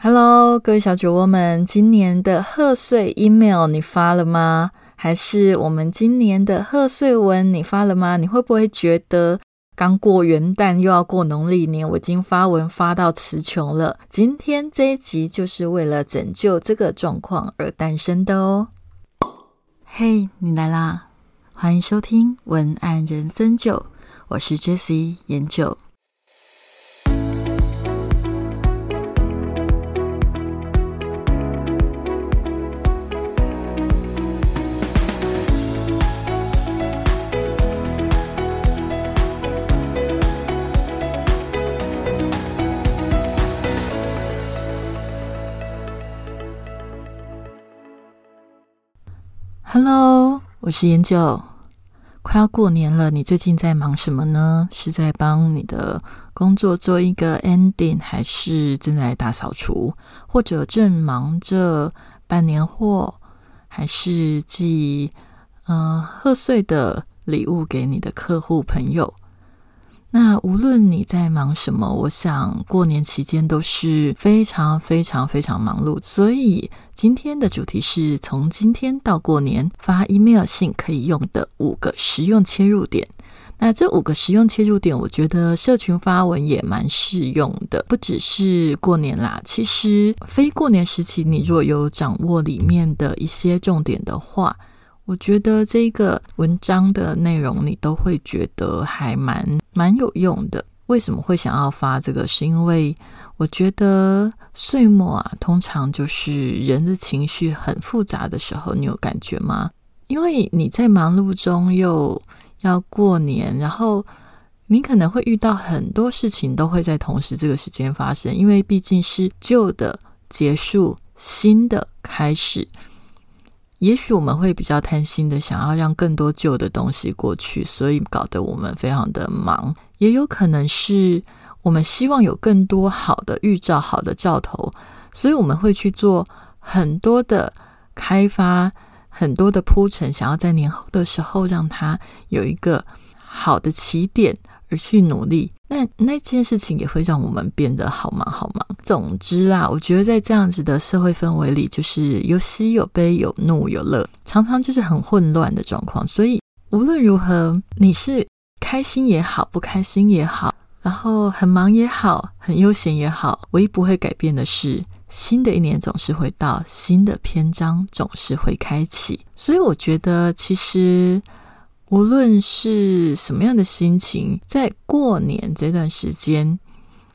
Hello，各位小酒窝们，今年的贺岁 email 你发了吗？还是我们今年的贺岁文你发了吗？你会不会觉得刚过元旦又要过农历年，我已经发文发到词穷了？今天这一集就是为了拯救这个状况而诞生的哦。嘿，你来啦！欢迎收听文案人生酒，我是 Jessie 研究。Hello，我是研究。快要过年了，你最近在忙什么呢？是在帮你的工作做一个 ending，还是正在大扫除，或者正忙着办年货，还是寄嗯贺岁的礼物给你的客户朋友？那无论你在忙什么，我想过年期间都是非常非常非常忙碌。所以今天的主题是从今天到过年发 email 信可以用的五个实用切入点。那这五个实用切入点，我觉得社群发文也蛮适用的，不只是过年啦。其实非过年时期，你若有掌握里面的一些重点的话。我觉得这个文章的内容你都会觉得还蛮蛮有用的。为什么会想要发这个？是因为我觉得岁末啊，通常就是人的情绪很复杂的时候，你有感觉吗？因为你在忙碌中又要过年，然后你可能会遇到很多事情都会在同时这个时间发生，因为毕竟是旧的结束，新的开始。也许我们会比较贪心的，想要让更多旧的东西过去，所以搞得我们非常的忙。也有可能是我们希望有更多好的预兆、好的兆头，所以我们会去做很多的开发、很多的铺陈，想要在年后的时候让它有一个好的起点。而去努力，那那件事情也会让我们变得好忙好忙。总之啊，我觉得在这样子的社会氛围里，就是有喜有悲，有怒有乐，常常就是很混乱的状况。所以无论如何，你是开心也好，不开心也好，然后很忙也好，很悠闲也好，唯一不会改变的是，新的一年总是会到，新的篇章总是会开启。所以我觉得，其实。无论是什么样的心情，在过年这段时间，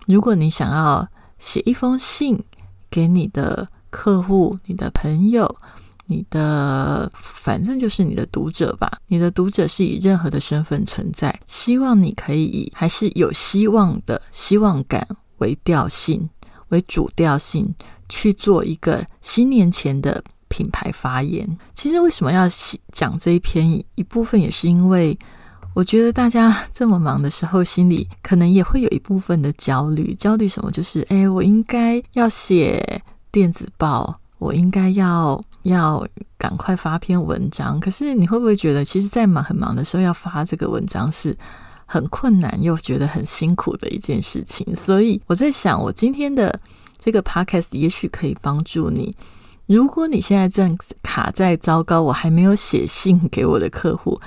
如果你想要写一封信给你的客户、你的朋友、你的反正就是你的读者吧，你的读者是以任何的身份存在，希望你可以以还是有希望的希望感为调性为主调性去做一个新年前的。品牌发言，其实为什么要讲这一篇？一部分也是因为，我觉得大家这么忙的时候，心里可能也会有一部分的焦虑。焦虑什么？就是，哎，我应该要写电子报，我应该要要赶快发篇文章。可是你会不会觉得，其实，在忙很忙的时候，要发这个文章是很困难又觉得很辛苦的一件事情？所以我在想，我今天的这个 podcast 也许可以帮助你。如果你现在正卡在糟糕，我还没有写信给我的客户，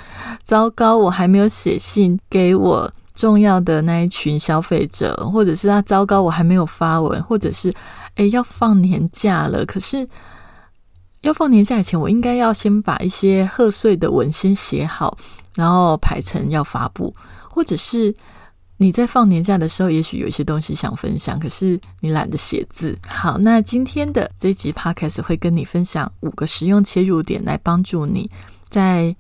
糟糕，我还没有写信给我重要的那一群消费者，或者是他糟糕，我还没有发文，或者是诶要放年假了，可是要放年假以前，我应该要先把一些贺岁的文先写好，然后排成要发布，或者是。你在放年假的时候，也许有一些东西想分享，可是你懒得写字。好，那今天的这集 podcast 会跟你分享五个实用切入点，来帮助你在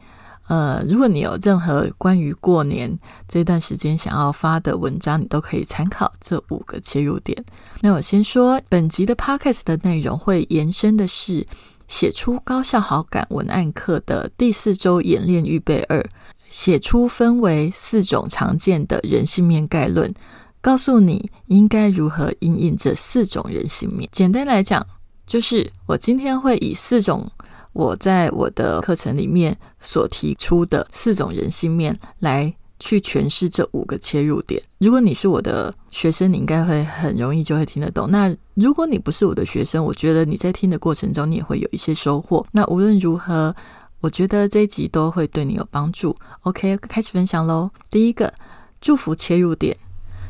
呃，如果你有任何关于过年这段时间想要发的文章，你都可以参考这五个切入点。那我先说，本集的 podcast 的内容会延伸的是写出高效好感文案课的第四周演练预备二。写出分为四种常见的人性面概论，告诉你应该如何应应这四种人性面。简单来讲，就是我今天会以四种我在我的课程里面所提出的四种人性面来去诠释这五个切入点。如果你是我的学生，你应该会很容易就会听得懂。那如果你不是我的学生，我觉得你在听的过程中，你也会有一些收获。那无论如何，我觉得这一集都会对你有帮助。OK，开始分享喽。第一个，祝福切入点。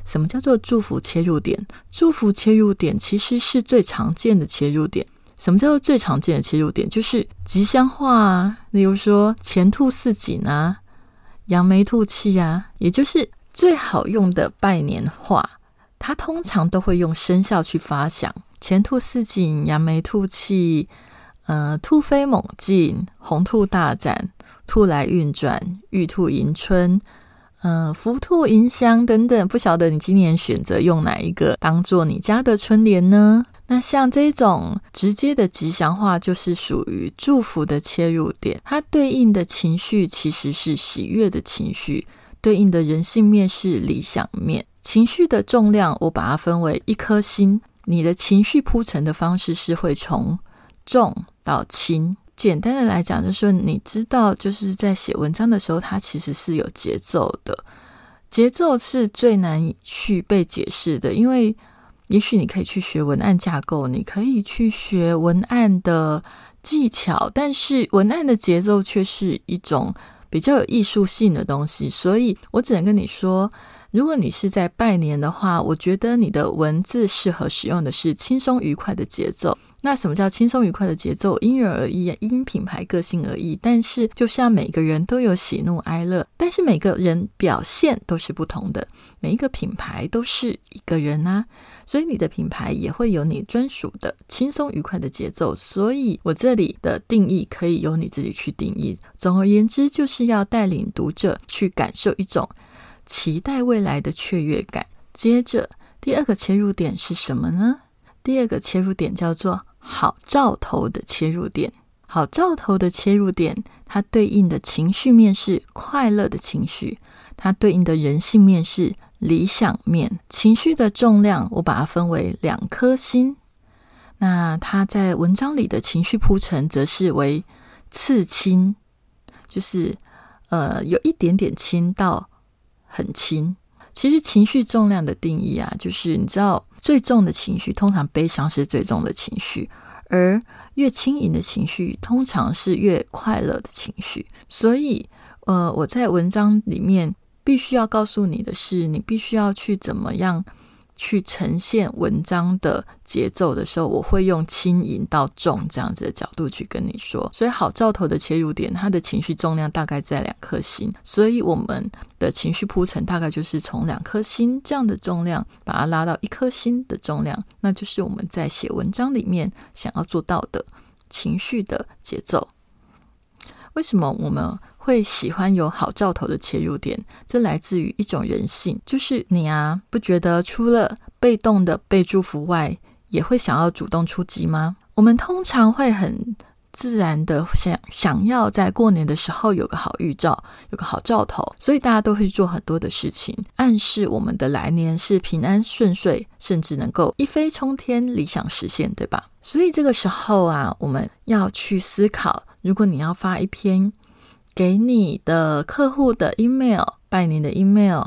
什么叫做祝福切入点？祝福切入点其实是最常见的切入点。什么叫做最常见的切入点？就是吉祥话啊，例如说前兔似锦啊。扬眉吐气啊，也就是最好用的拜年话，它通常都会用生肖去发响，前兔似锦、扬眉吐气、呃，突飞猛进、红兔大展、兔来运转、玉兔迎春、嗯，福兔迎香等等。不晓得你今年选择用哪一个当做你家的春联呢？那像这种直接的吉祥话，就是属于祝福的切入点。它对应的情绪其实是喜悦的情绪，对应的人性面是理想面。情绪的重量，我把它分为一颗星。你的情绪铺陈的方式是会从重到轻。简单的来讲，就是说你知道，就是在写文章的时候，它其实是有节奏的。节奏是最难去被解释的，因为。也许你可以去学文案架构，你可以去学文案的技巧，但是文案的节奏却是一种比较有艺术性的东西。所以我只能跟你说，如果你是在拜年的话，我觉得你的文字适合使用的是轻松愉快的节奏。那什么叫轻松愉快的节奏？因人而异，因品牌个性而异。但是，就像每个人都有喜怒哀乐，但是每个人表现都是不同的。每一个品牌都是一个人啊，所以你的品牌也会有你专属的轻松愉快的节奏。所以我这里的定义可以由你自己去定义。总而言之，就是要带领读者去感受一种期待未来的雀跃感。接着，第二个切入点是什么呢？第二个切入点叫做。兆头的切入点，好兆头的切入点，它对应的情绪面是快乐的情绪，它对应的人性面是理想面。情绪的重量，我把它分为两颗星。那它在文章里的情绪铺陈，则是为次轻，就是呃有一点点轻到很轻。其实情绪重量的定义啊，就是你知道。最重的情绪，通常悲伤是最重的情绪，而越轻盈的情绪，通常是越快乐的情绪。所以，呃，我在文章里面必须要告诉你的是，你必须要去怎么样。去呈现文章的节奏的时候，我会用轻盈到重这样子的角度去跟你说。所以好兆头的切入点，它的情绪重量大概在两颗星，所以我们的情绪铺陈大概就是从两颗星这样的重量，把它拉到一颗星的重量，那就是我们在写文章里面想要做到的情绪的节奏。为什么我们？会喜欢有好兆头的切入点，这来自于一种人性，就是你啊，不觉得除了被动的被祝福外，也会想要主动出击吗？我们通常会很自然的想想要在过年的时候有个好预兆，有个好兆头，所以大家都会做很多的事情，暗示我们的来年是平安顺遂，甚至能够一飞冲天，理想实现，对吧？所以这个时候啊，我们要去思考，如果你要发一篇。给你的客户的 email，拜年的 email，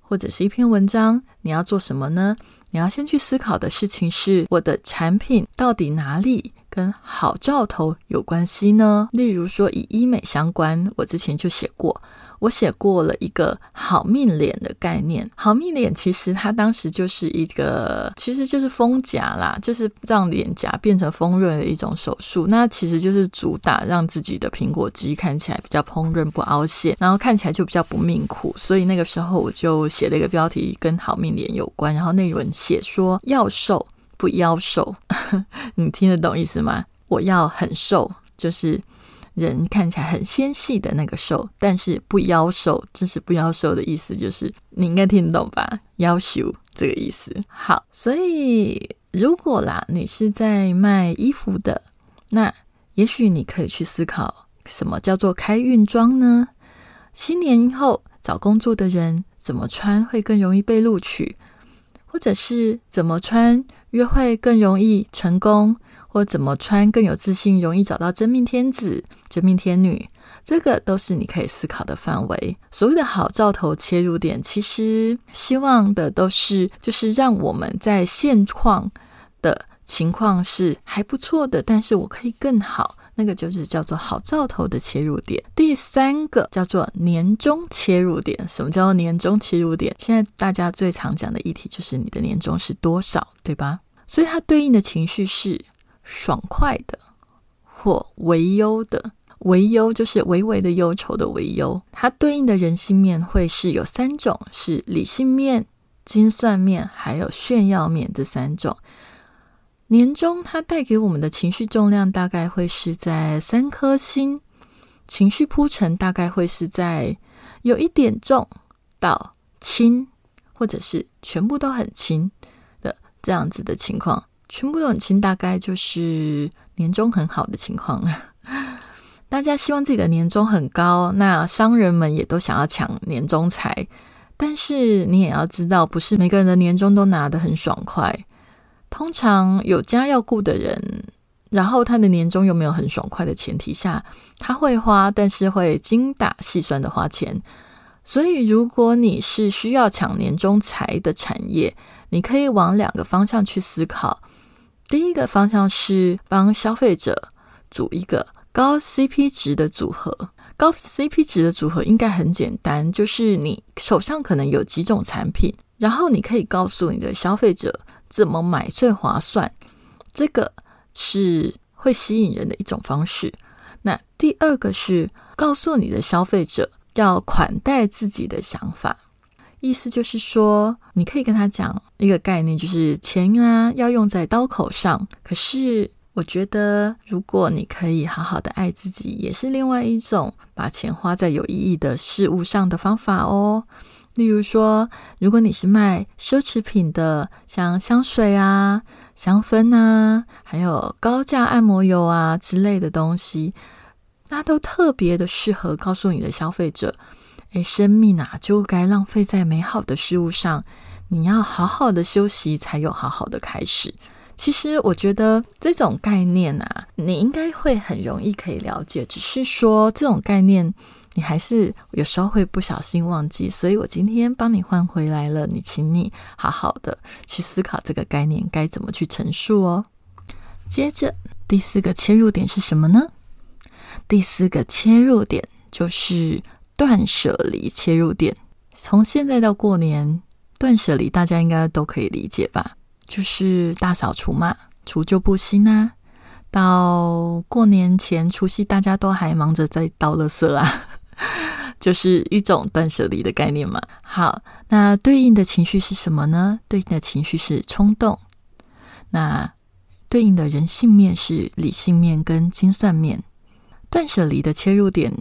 或者是一篇文章，你要做什么呢？你要先去思考的事情是：我的产品到底哪里跟好兆头有关系呢？例如说，以医美相关，我之前就写过。我写过了一个好命脸的概念，好命脸其实它当时就是一个，其实就是丰颊啦，就是让脸颊变成丰润的一种手术。那其实就是主打让自己的苹果肌看起来比较丰润不凹陷，然后看起来就比较不命苦。所以那个时候我就写了一个标题跟好命脸有关，然后内文写说要瘦不腰瘦，你听得懂意思吗？我要很瘦，就是。人看起来很纤细的那个瘦，但是不腰瘦，这是不腰瘦的意思，就是你应该听得懂吧？腰修这个意思。好，所以如果啦，你是在卖衣服的，那也许你可以去思考，什么叫做开运装呢？新年后找工作的人怎么穿会更容易被录取，或者是怎么穿约会更容易成功？或怎么穿更有自信，容易找到真命天子、真命天女，这个都是你可以思考的范围。所谓的好兆头切入点，其实希望的都是就是让我们在现况的情况是还不错的，但是我可以更好。那个就是叫做好兆头的切入点。第三个叫做年终切入点。什么叫做年终切入点？现在大家最常讲的议题就是你的年终是多少，对吧？所以它对应的情绪是爽快的或为忧的。为忧就是微微的忧愁的为忧。它对应的人性面会是有三种：是理性面、精算面，还有炫耀面这三种。年终它带给我们的情绪重量大概会是在三颗星，情绪铺陈大概会是在有一点重到轻，或者是全部都很轻的这样子的情况。全部都很轻，大概就是年终很好的情况。大家希望自己的年终很高，那商人们也都想要抢年终财，但是你也要知道，不是每个人的年终都拿得很爽快。通常有家要顾的人，然后他的年终又没有很爽快的前提下，他会花，但是会精打细算的花钱。所以，如果你是需要抢年终财的产业，你可以往两个方向去思考。第一个方向是帮消费者组一个高 CP 值的组合。高 CP 值的组合应该很简单，就是你手上可能有几种产品，然后你可以告诉你的消费者。怎么买最划算？这个是会吸引人的一种方式。那第二个是告诉你的消费者要款待自己的想法，意思就是说，你可以跟他讲一个概念，就是钱啊要用在刀口上。可是我觉得，如果你可以好好的爱自己，也是另外一种把钱花在有意义的事物上的方法哦。例如说，如果你是卖奢侈品的，像香水啊、香氛啊，还有高价按摩油啊之类的东西，那都特别的适合告诉你的消费者：，诶，生命啊，就该浪费在美好的事物上，你要好好的休息，才有好好的开始。其实，我觉得这种概念啊，你应该会很容易可以了解，只是说这种概念。你还是有时候会不小心忘记，所以我今天帮你换回来了。你，请你好好的去思考这个概念该怎么去陈述哦。接着第四个切入点是什么呢？第四个切入点就是断舍离切入点。从现在到过年，断舍离大家应该都可以理解吧？就是大扫除嘛，除旧布新啊。到过年前除夕，大家都还忙着在倒垃圾啊。就是一种断舍离的概念嘛。好，那对应的情绪是什么呢？对应的情绪是冲动。那对应的人性面是理性面跟精算面。断舍离的切入点，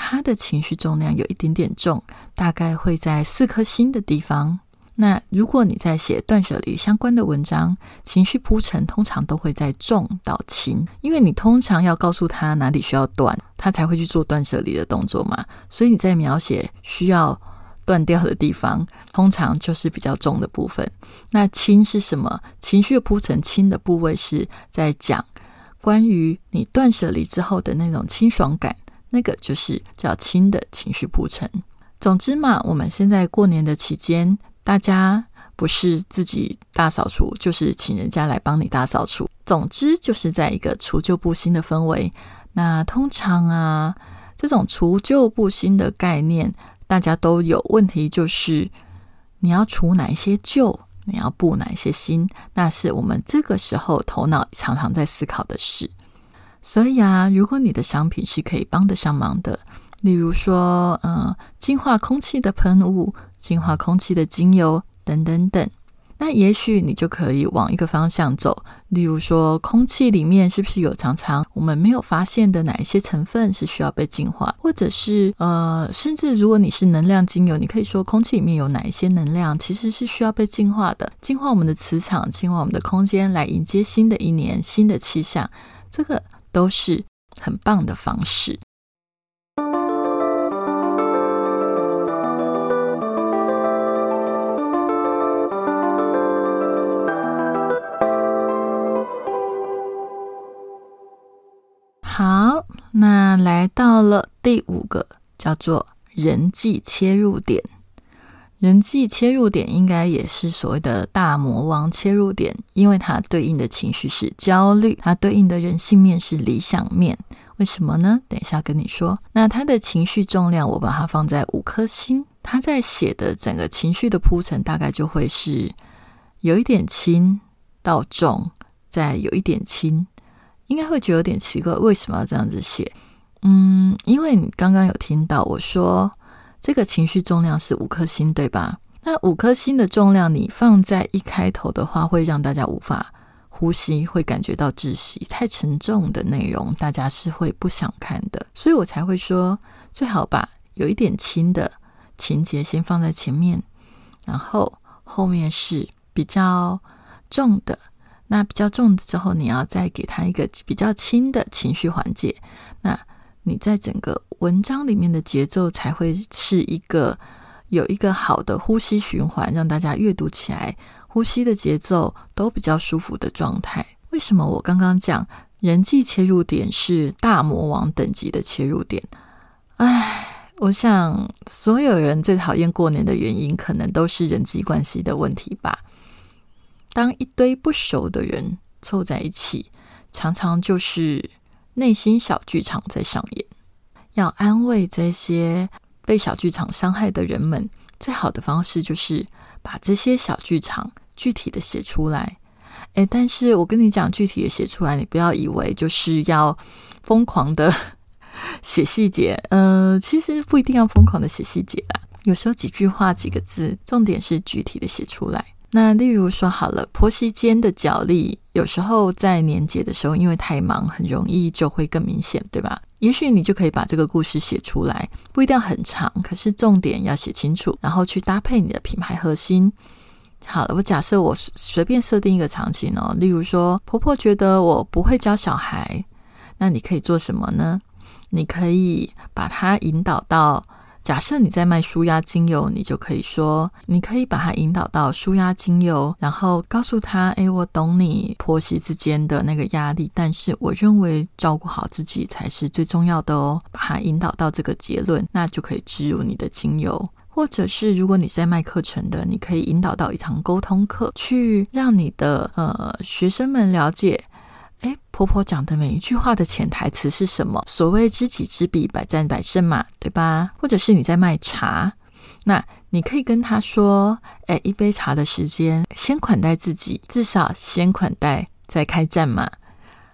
他的情绪重量有一点点重，大概会在四颗星的地方。那如果你在写断舍离相关的文章，情绪铺陈通常都会在重到轻，因为你通常要告诉他哪里需要断，他才会去做断舍离的动作嘛。所以你在描写需要断掉的地方，通常就是比较重的部分。那轻是什么？情绪铺陈轻的部位是在讲关于你断舍离之后的那种清爽感，那个就是叫轻的情绪铺陈。总之嘛，我们现在过年的期间。大家不是自己大扫除，就是请人家来帮你大扫除。总之，就是在一个除旧布新的氛围。那通常啊，这种除旧布新的概念，大家都有问题，就是你要除哪一些旧，你要布哪一些新，那是我们这个时候头脑常常在思考的事。所以啊，如果你的商品是可以帮得上忙的，例如说，嗯，净化空气的喷雾。净化空气的精油等等等，那也许你就可以往一个方向走。例如说，空气里面是不是有常常我们没有发现的哪一些成分是需要被净化？或者是呃，甚至如果你是能量精油，你可以说空气里面有哪一些能量其实是需要被净化的，净化我们的磁场，净化我们的空间，来迎接新的一年新的气象。这个都是很棒的方式。好，那来到了第五个，叫做人际切入点。人际切入点应该也是所谓的大魔王切入点，因为它对应的情绪是焦虑，它对应的人性面是理想面。为什么呢？等一下跟你说。那他的情绪重量，我把它放在五颗星。他在写的整个情绪的铺陈，大概就会是有一点轻到重，再有一点轻。应该会觉得有点奇怪，为什么要这样子写？嗯，因为你刚刚有听到我说。这个情绪重量是五颗星，对吧？那五颗星的重量，你放在一开头的话，会让大家无法呼吸，会感觉到窒息。太沉重的内容，大家是会不想看的。所以我才会说，最好把有一点轻的情节先放在前面，然后后面是比较重的。那比较重的之后，你要再给他一个比较轻的情绪缓解。那你在整个文章里面的节奏才会是一个有一个好的呼吸循环，让大家阅读起来呼吸的节奏都比较舒服的状态。为什么我刚刚讲人际切入点是大魔王等级的切入点？唉，我想所有人最讨厌过年的原因，可能都是人际关系的问题吧。当一堆不熟的人凑在一起，常常就是。内心小剧场在上演，要安慰这些被小剧场伤害的人们，最好的方式就是把这些小剧场具体的写出来。诶，但是我跟你讲，具体的写出来，你不要以为就是要疯狂的写细节。呃，其实不一定要疯狂的写细节啦，有时候几句话、几个字，重点是具体的写出来。那例如说好了，婆媳间的角力，有时候在年节的时候，因为太忙，很容易就会更明显，对吧？也许你就可以把这个故事写出来，不一定要很长，可是重点要写清楚，然后去搭配你的品牌核心。好了，我假设我随便设定一个场景哦，例如说，婆婆觉得我不会教小孩，那你可以做什么呢？你可以把它引导到。假设你在卖舒压精油，你就可以说，你可以把它引导到舒压精油，然后告诉他：“诶，我懂你婆媳之间的那个压力，但是我认为照顾好自己才是最重要的哦。”把它引导到这个结论，那就可以植入你的精油。或者是如果你是在卖课程的，你可以引导到一堂沟通课，去让你的呃学生们了解。哎，婆婆讲的每一句话的潜台词是什么？所谓知己知彼，百战百胜嘛，对吧？或者是你在卖茶，那你可以跟他说：“哎，一杯茶的时间，先款待自己，至少先款待再开战嘛。”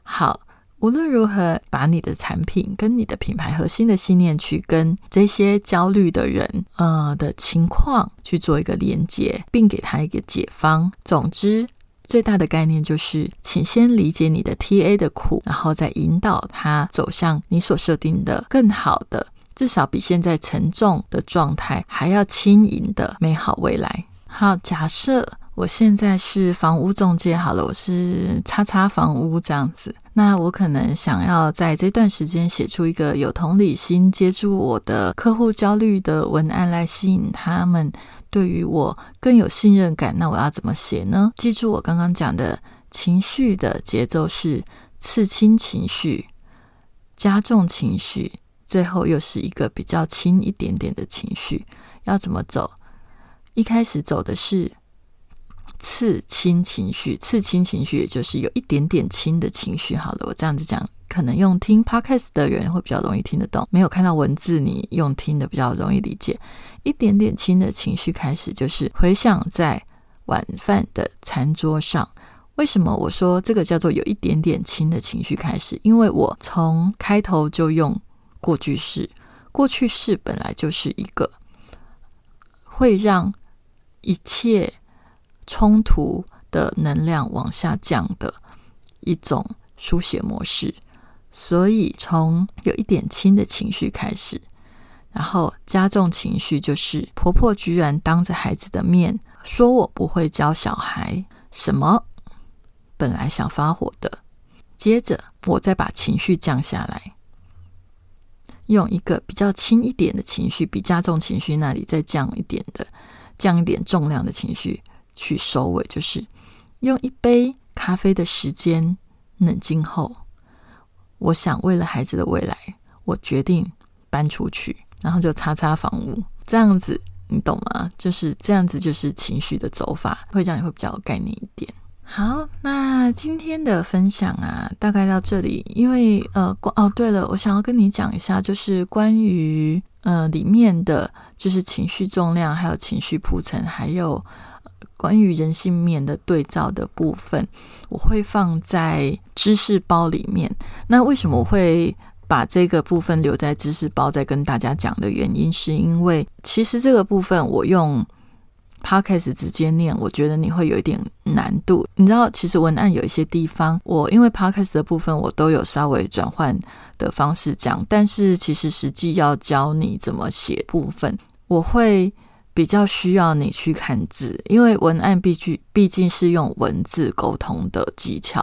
好，无论如何，把你的产品跟你的品牌核心的信念去跟这些焦虑的人呃的情况去做一个连接，并给他一个解方。总之。最大的概念就是，请先理解你的 TA 的苦，然后再引导他走向你所设定的更好的，至少比现在沉重的状态还要轻盈的美好未来。好，假设我现在是房屋中介，好了，我是叉叉房屋这样子，那我可能想要在这段时间写出一个有同理心、接住我的客户焦虑的文案，来吸引他们。对于我更有信任感，那我要怎么写呢？记住我刚刚讲的情绪的节奏是刺青情绪、加重情绪，最后又是一个比较轻一点点的情绪，要怎么走？一开始走的是刺青情绪，刺青情绪也就是有一点点轻的情绪。好了，我这样子讲。可能用听 podcast 的人会比较容易听得懂，没有看到文字，你用听的比较容易理解。一点点轻的情绪开始，就是回想在晚饭的餐桌上。为什么我说这个叫做有一点点轻的情绪开始？因为我从开头就用过去式，过去式本来就是一个会让一切冲突的能量往下降的一种书写模式。所以，从有一点轻的情绪开始，然后加重情绪，就是婆婆居然当着孩子的面说我不会教小孩什么，本来想发火的，接着我再把情绪降下来，用一个比较轻一点的情绪，比加重情绪那里再降一点的，降一点重量的情绪去收尾，就是用一杯咖啡的时间冷静后。我想为了孩子的未来，我决定搬出去，然后就擦擦房屋，这样子你懂吗？就是这样子，就是情绪的走法，会这样也会比较有概念一点。好，那今天的分享啊，大概到这里。因为呃，哦，对了，我想要跟你讲一下，就是关于呃里面的就是情绪重量，还有情绪铺陈，还有关于人性面的对照的部分，我会放在知识包里面。那为什么我会把这个部分留在知识包，再跟大家讲的原因，是因为其实这个部分我用。Podcast 直接念，我觉得你会有一点难度。你知道，其实文案有一些地方，我因为 Podcast 的部分，我都有稍微转换的方式讲，但是其实实际要教你怎么写部分，我会比较需要你去看字，因为文案必须毕竟是用文字沟通的技巧，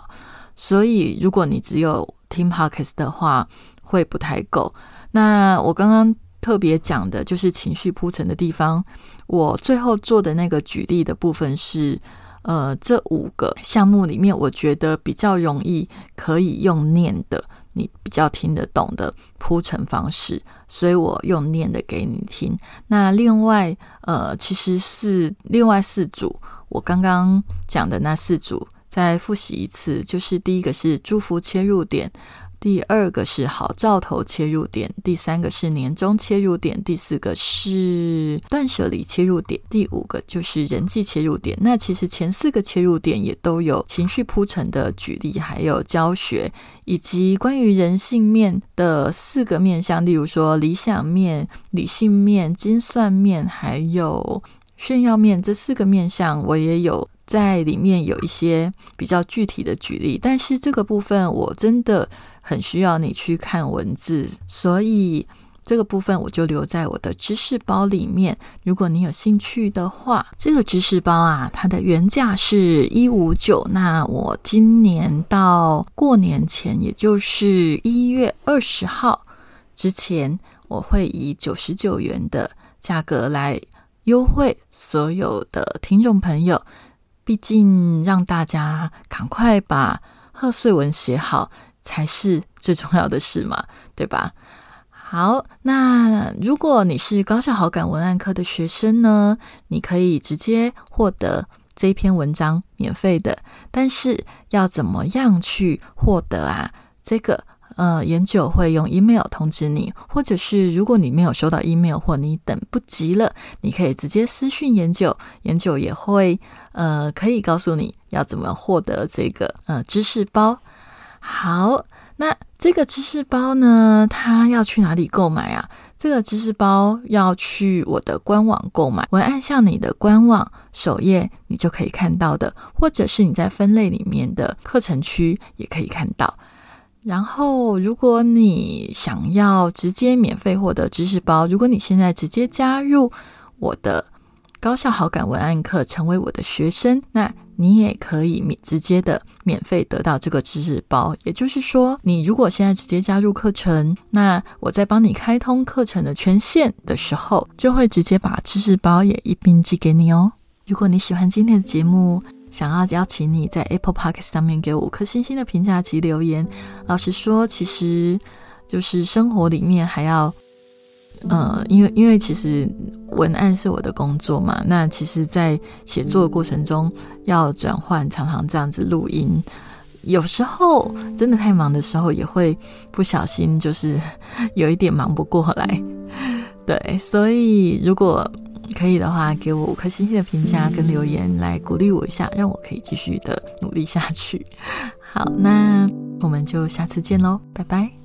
所以如果你只有听 Podcast 的话，会不太够。那我刚刚。特别讲的就是情绪铺陈的地方。我最后做的那个举例的部分是，呃，这五个项目里面，我觉得比较容易可以用念的，你比较听得懂的铺陈方式，所以我用念的给你听。那另外，呃，其实是另外四组，我刚刚讲的那四组，再复习一次，就是第一个是祝福切入点。第二个是好兆头切入点，第三个是年终切入点，第四个是断舍离切入点，第五个就是人际切入点。那其实前四个切入点也都有情绪铺陈的举例，还有教学，以及关于人性面的四个面向，例如说理想面、理性面、精算面，还有炫耀面这四个面相，我也有在里面有一些比较具体的举例。但是这个部分我真的。很需要你去看文字，所以这个部分我就留在我的知识包里面。如果你有兴趣的话，这个知识包啊，它的原价是一五九。那我今年到过年前，也就是一月二十号之前，我会以九十九元的价格来优惠所有的听众朋友。毕竟让大家赶快把贺岁文写好。才是最重要的事嘛，对吧？好，那如果你是高效好感文案课的学生呢，你可以直接获得这篇文章免费的。但是要怎么样去获得啊？这个呃，研究会用 email 通知你，或者是如果你没有收到 email 或你等不及了，你可以直接私讯研究，研究也会呃可以告诉你要怎么获得这个呃知识包。好，那这个知识包呢？它要去哪里购买啊？这个知识包要去我的官网购买，文案向你的官网首页你就可以看到的，或者是你在分类里面的课程区也可以看到。然后，如果你想要直接免费获得知识包，如果你现在直接加入我的高效好感文案课，成为我的学生，那。你也可以免直接的免费得到这个知识包，也就是说，你如果现在直接加入课程，那我在帮你开通课程的权限的时候，就会直接把知识包也一并寄给你哦。如果你喜欢今天的节目，想要邀请你在 Apple Park 上面给我五颗星星的评价及留言。老实说，其实就是生活里面还要。呃，因为因为其实文案是我的工作嘛，那其实，在写作的过程中要转换，常常这样子录音，有时候真的太忙的时候，也会不小心就是 有一点忙不过来。对，所以如果可以的话，给我五颗星星的评价跟留言来鼓励我一下，让我可以继续的努力下去。好，那我们就下次见喽，拜拜。